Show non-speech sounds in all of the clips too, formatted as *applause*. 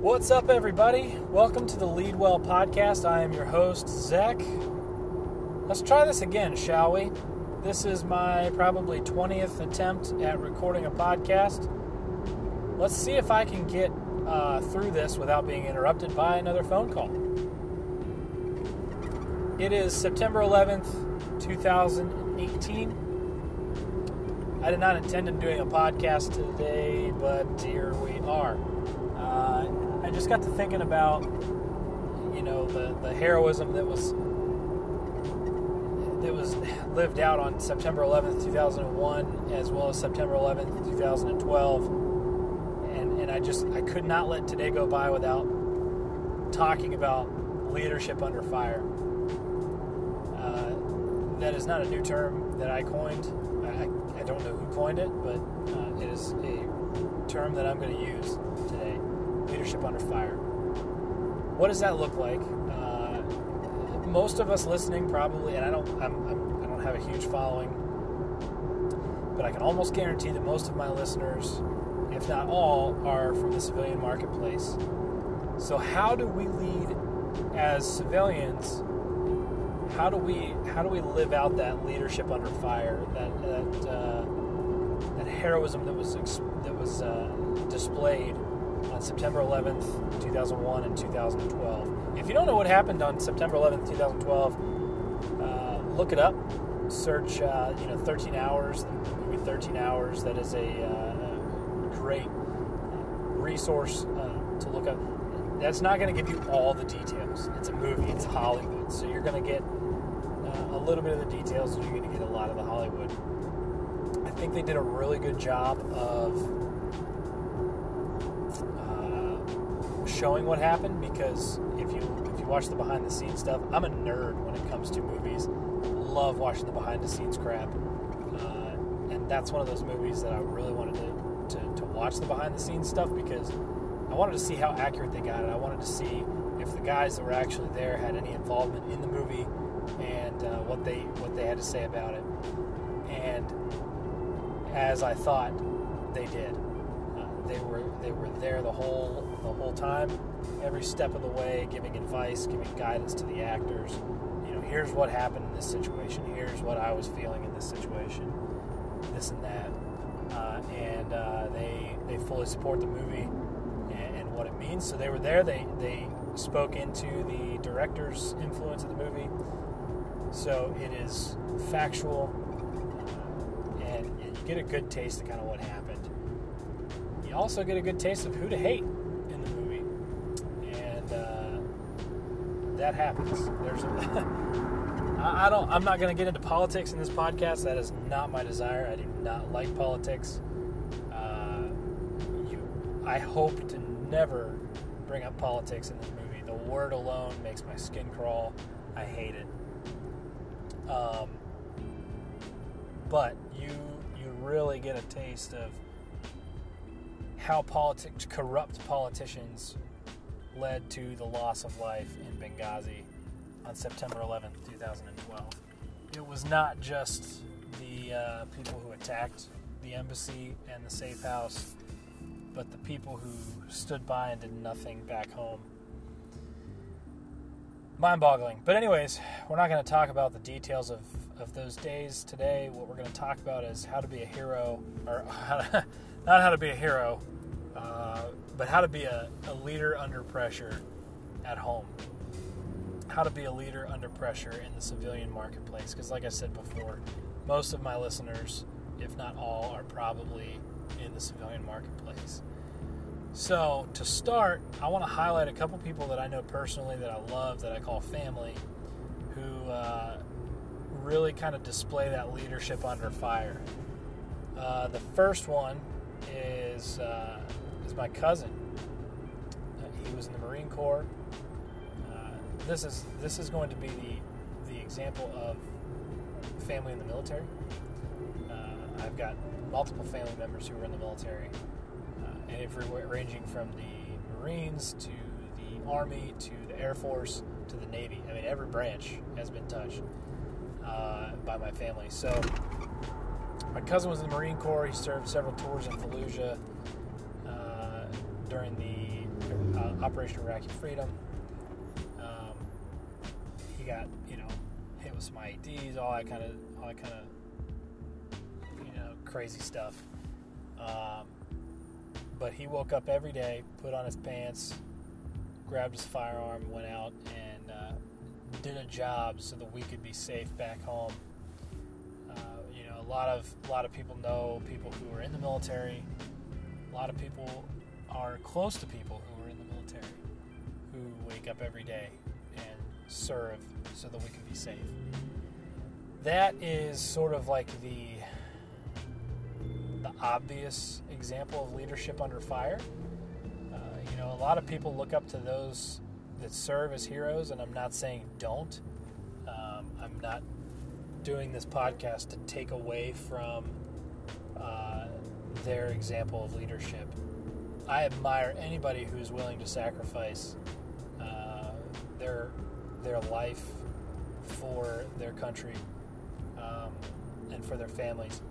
What's up, everybody? Welcome to the Lead Well podcast. I am your host, Zach. Let's try this again, shall we? This is my probably 20th attempt at recording a podcast. Let's see if I can get uh, through this without being interrupted by another phone call. It is September 11th, 2018. I did not intend on doing a podcast today, but here we are. Uh, I just got to thinking about, you know, the, the heroism that was that was lived out on September 11th, 2001, as well as September 11th, 2012, and and I just I could not let today go by without talking about leadership under fire. Uh, that is not a new term that I coined. I, I don't know who coined it, but uh, it is a term that I'm going to use today leadership under fire. What does that look like? Uh, most of us listening probably, and I don't, I'm, I'm, I don't have a huge following, but I can almost guarantee that most of my listeners, if not all, are from the civilian marketplace. So, how do we lead as civilians? How do we how do we live out that leadership under fire, that that uh, that heroism that was that was uh, displayed on September 11th, 2001 and 2012. If you don't know what happened on September 11th, 2012, uh, look it up. Search, uh, you know, 13 Hours, movie 13 Hours. That is a uh, great resource uh, to look up. That's not going to give you all the details. It's a movie. It's Hollywood, so you're going to get uh, a little bit of the details, and you're going to get a lot of the Hollywood. I think they did a really good job of showing what happened because if you if you watch the behind the scenes stuff, I'm a nerd when it comes to movies. Love watching the behind the scenes crap, uh, and that's one of those movies that I really wanted to, to, to watch the behind the scenes stuff because I wanted to see how accurate they got it. I wanted to see if the guys that were actually there had any involvement in the movie and uh, what they what they had to say about it. And as I thought, they did they were they were there the whole the whole time, every step of the way, giving advice, giving guidance to the actors. You know, here's what happened in this situation. Here's what I was feeling in this situation. This and that, uh, and uh, they they fully support the movie and, and, what it means. So they were there. They they spoke into the director's influence of the movie. So it is factual, and, and you get a good taste of kind of what happened you also get a good taste of who to hate in the movie, and uh, that happens. There's, a, *laughs* I don't, I'm not going to get into politics in this podcast. That is not my desire. I do not like politics. Uh, you, I hope to never bring up politics in this movie. The word alone makes my skin crawl. I hate it. Um, but you, you really get a taste of how politics, corrupt politicians, led to the loss of life in Benghazi on September 11th, 2012. It was not just the uh, people who attacked the embassy and the safe house, but the people who stood by and did nothing back home. Mind boggling. But, anyways, we're not going to talk about the details of, of those days today. What we're going to talk about is how to be a hero, or *laughs* how to, not how to be a hero, uh, but how to be a, a leader under pressure at home. How to be a leader under pressure in the civilian marketplace. Because, like I said before, most of my listeners, if not all, are probably in the civilian marketplace. So, to start, I want to highlight a couple people that I know personally that I love, that I call family, who uh, really kind of display that leadership under fire. Uh, the first one is uh, is my cousin. Uh, he was in the Marine Corps. Uh, this is this is going to be the the example of family in the military. Uh, I've got multiple family members who were in the military, uh, and everywhere ranging from the Marines to the Army to the Air Force to the Navy. I mean, every branch has been touched uh, by my family. So my cousin was in the Marine Corps. He served several tours in Fallujah uh, during the uh, Operation Iraqi Freedom. Um, he got you know hit with some IEDs, all that kind of all that kind of you know crazy stuff. Um, but he woke up every day, put on his pants, grabbed his firearm, went out and uh, did a job so that we could be safe back home. Lot of a lot of people know people who are in the military. A lot of people are close to people who are in the military, who wake up every day and serve so that we can be safe. That is sort of like the the obvious example of leadership under fire. Uh, you know, a lot of people look up to those that serve as heroes, and I'm not saying don't. Um, I'm not doing this podcast to take away from uh, their example of leadership. I admire anybody who's willing to sacrifice uh, their their life for their country um, and for their families.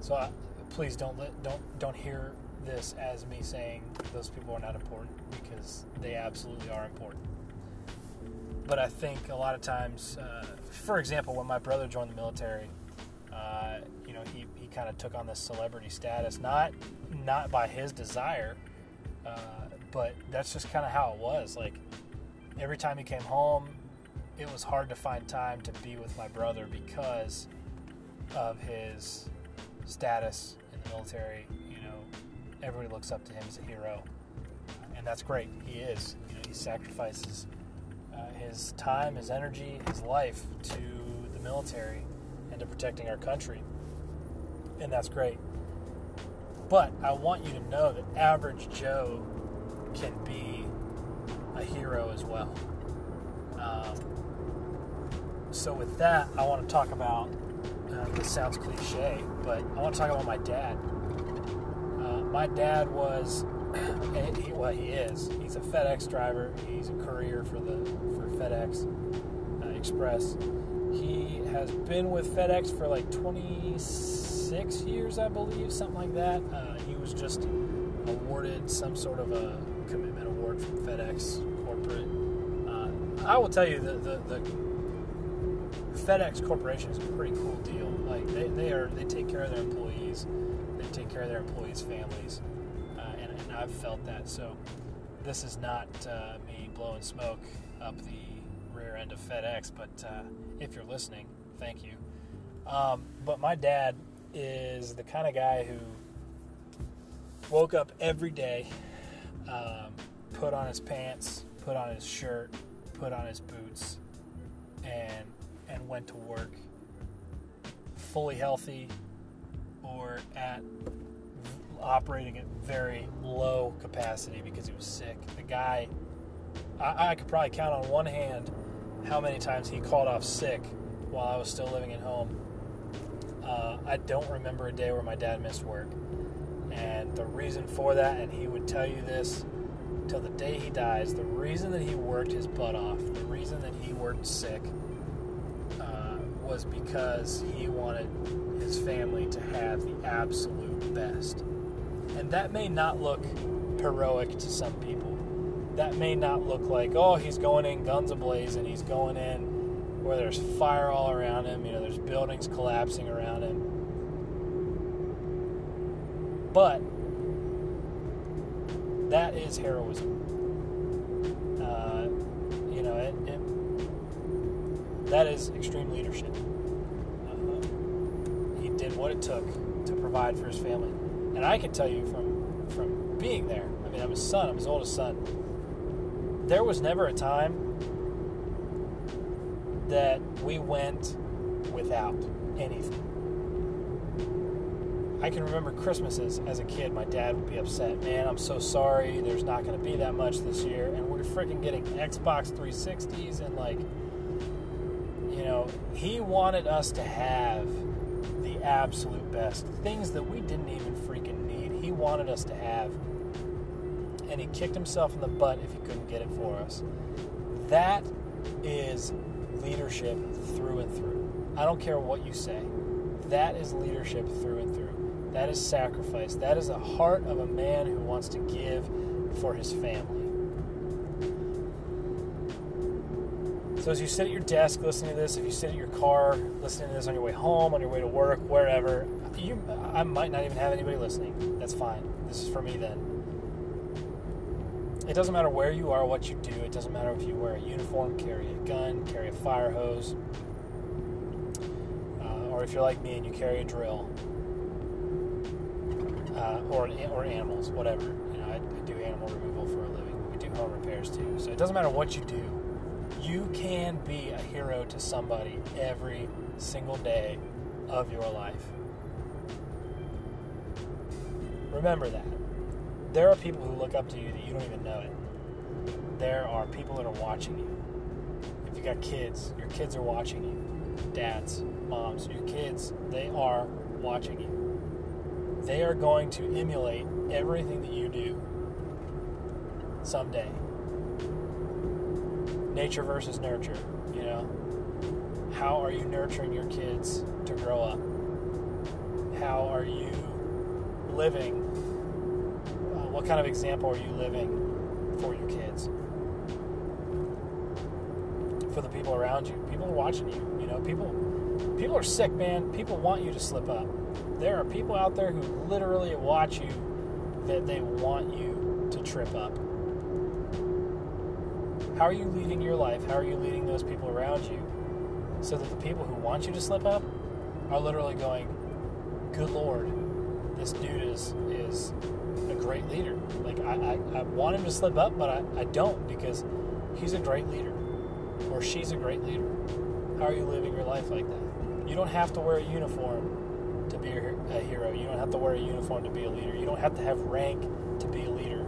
So I, please don't let, don't don't hear this as me saying those people are not important because they absolutely are important. But I think a lot of times, uh, for example, when my brother joined the military, uh, you know, he, he kind of took on this celebrity status, not not by his desire, uh, but that's just kind of how it was. Like every time he came home, it was hard to find time to be with my brother because of his status in the military. You know, everybody looks up to him as a hero, and that's great. He is. You know, he sacrifices uh, his time, his energy, his life to the military and to protecting our country, and that's great. But I want you to know that average Joe can be a hero as well. Um, so with that, I want to talk about. Uh, this sounds cliche, but I want to talk about my dad. Uh, my dad was, he, well, he is. He's a FedEx driver. He's a courier for the for FedEx uh, Express. He has been with FedEx for like 26 years, I believe, something like that. Uh, he was just awarded some sort of a commitment award from FedEx corporate. Uh, I will tell you the, the, the FedEx Corporation is a pretty cool deal. Like they, they are they take care of their employees, they take care of their employees' families, and, and I've felt that. So this is not uh, me blowing smoke up the rear end of FedEx, but uh, if you're listening, thank you. Um, but my dad is the kind of guy who woke up every day, um, put on his pants, put on his shirt, put on his boots, and and went to work fully healthy or at operating at very low capacity because he was sick. The guy, I, I, could probably count on one hand how many times he called off sick while I was still living at home. Uh, I don't remember a day where my dad missed work. And the reason for that, and he would tell you this till the day he dies, the reason that he worked his butt off, the reason that he worked sick, was because he wanted his family to have the absolute best. And that may not look heroic to some people. That may not look like, oh, he's going in guns ablaze and he's going in where there's fire all around him, you know, there's buildings collapsing around him. But that is heroism. Uh, you know, it, it that is extreme leadership. Uh, he did what it took to provide for his family, and I can tell you from from being there. I mean, I'm his son. I'm his oldest son. There was never a time that we went without anything. I can remember Christmases as a kid. My dad would be upset. Man, I'm so sorry. There's not going to be that much this year, and we're freaking getting Xbox 360s and like you know, he wanted us to have the absolute best things that we didn't even wanted us to have. And he kicked himself in the butt if he couldn't get it for us. That is leadership through and through. I don't care what you say. That is leadership through and through. That is sacrifice. That is the heart of a man who wants to give for his family. So, as you sit at your desk listening to this, if you sit at your car listening to this on your way home, on your way to work, wherever, you, I might not even have anybody listening that's fine. This is for me then. It doesn't matter where you are, what you do. It doesn't matter if you wear a uniform, carry a gun, carry a fire hose, uh, or if you're like me and you carry a drill, uh, or or animals, whatever. You know, I, I do animal removal for a living. We do home repairs too. So it doesn't matter what you do. You can be a hero to somebody every single day of your life. Remember that. There are people who look up to you that you don't even know it. There are people that are watching you. If you got kids, your kids are watching you. Dads, moms, your kids, they are watching you. They are going to emulate everything that you do someday. Nature versus nurture, you know? How are you nurturing your kids to grow up? How are you living what kind of example are you living for your kids? For the people around you. People are watching you. You know, people people are sick, man. People want you to slip up. There are people out there who literally watch you that they want you to trip up. How are you leading your life? How are you leading those people around you? So that the people who want you to slip up are literally going, Good Lord, this dude is is a great leader. Like I, I, I want him to slip up, but I, I don't because he's a great leader. Or she's a great leader. How are you living your life like that? You don't have to wear a uniform to be a hero. You don't have to wear a uniform to be a leader. You don't have to have rank to be a leader.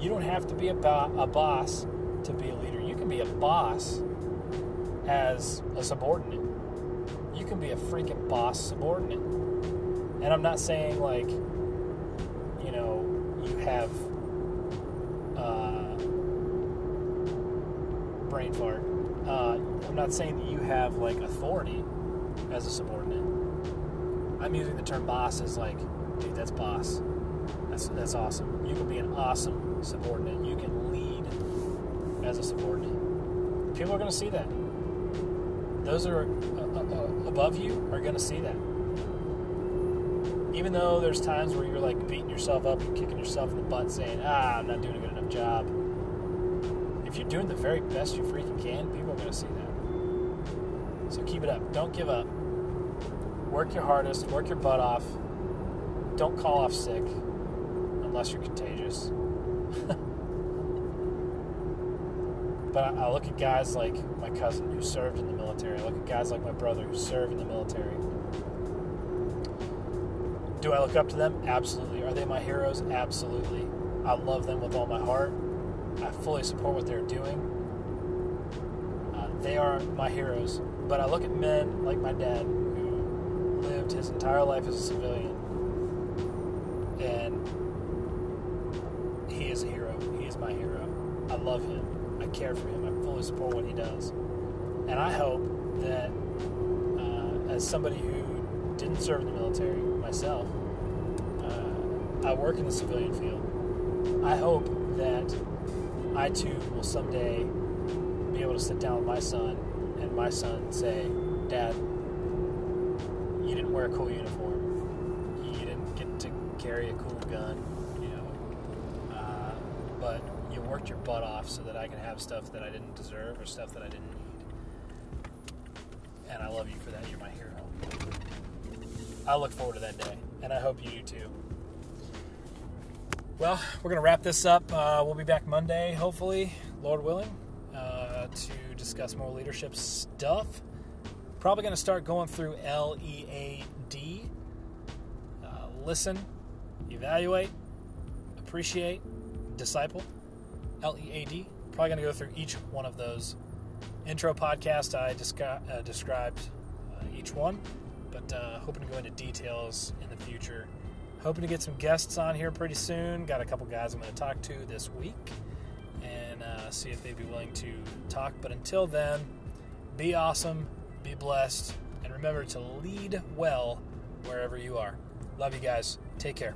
You don't have to be a, bo- a boss to be a leader. You can be a boss as a subordinate. You can be a freaking boss subordinate. And I'm not saying like have uh, brain fart. Uh, I'm not saying that you have like authority as a subordinate. I'm using the term boss as like, dude, that's boss. That's that's awesome. You can be an awesome subordinate. You can lead as a subordinate. People are going to see that. Those are uh, uh, uh above you are going to see that even though there's times where you're like beating yourself up and kicking yourself in the butt saying, ah, I'm not doing a good enough job. If you're doing the very best you freaking can, people are going to see that. So keep it up. Don't give up. Work your hardest. Work your butt off. Don't call off sick unless you're contagious. *laughs* but I, I look at guys like my cousin who served in the military. I look at guys like my brother who served in the military do I look up to them? Absolutely. Are they my heroes? Absolutely. I love them with all my heart. I fully support what they're doing. Uh, they are my heroes. But I look at men like my dad, who lived his entire life as a civilian, and he is a hero. He is my hero. I love him. I care for him. I fully support what he does. And I hope that uh, as somebody who serve in the military myself. Uh, I work in the civilian field. I hope that I too will someday be able to sit down with my son and my son say, Dad, you didn't wear a cool uniform. You didn't get to carry a cool gun, you know. Uh, but you worked your butt off so that I can have stuff that I didn't deserve or stuff that I didn't need. And I love you for that. You're my hero. I look forward to that day, and I hope you do too. Well, we're going to wrap this up. Uh, we'll be back Monday, hopefully, Lord willing, uh, to discuss more leadership stuff. Probably going to start going through L E A D. Uh, listen, evaluate, appreciate, disciple. L E A D. Probably going to go through each one of those intro podcasts I uh, described uh, each one but uh, hoping to go into details in the future. Hoping to get some guests on here pretty soon. Got a couple guys I'm going to talk to this week and uh, see if they'd be willing to talk. But until then, be awesome, be blessed, and remember to lead well wherever you are. Love you guys. Take care.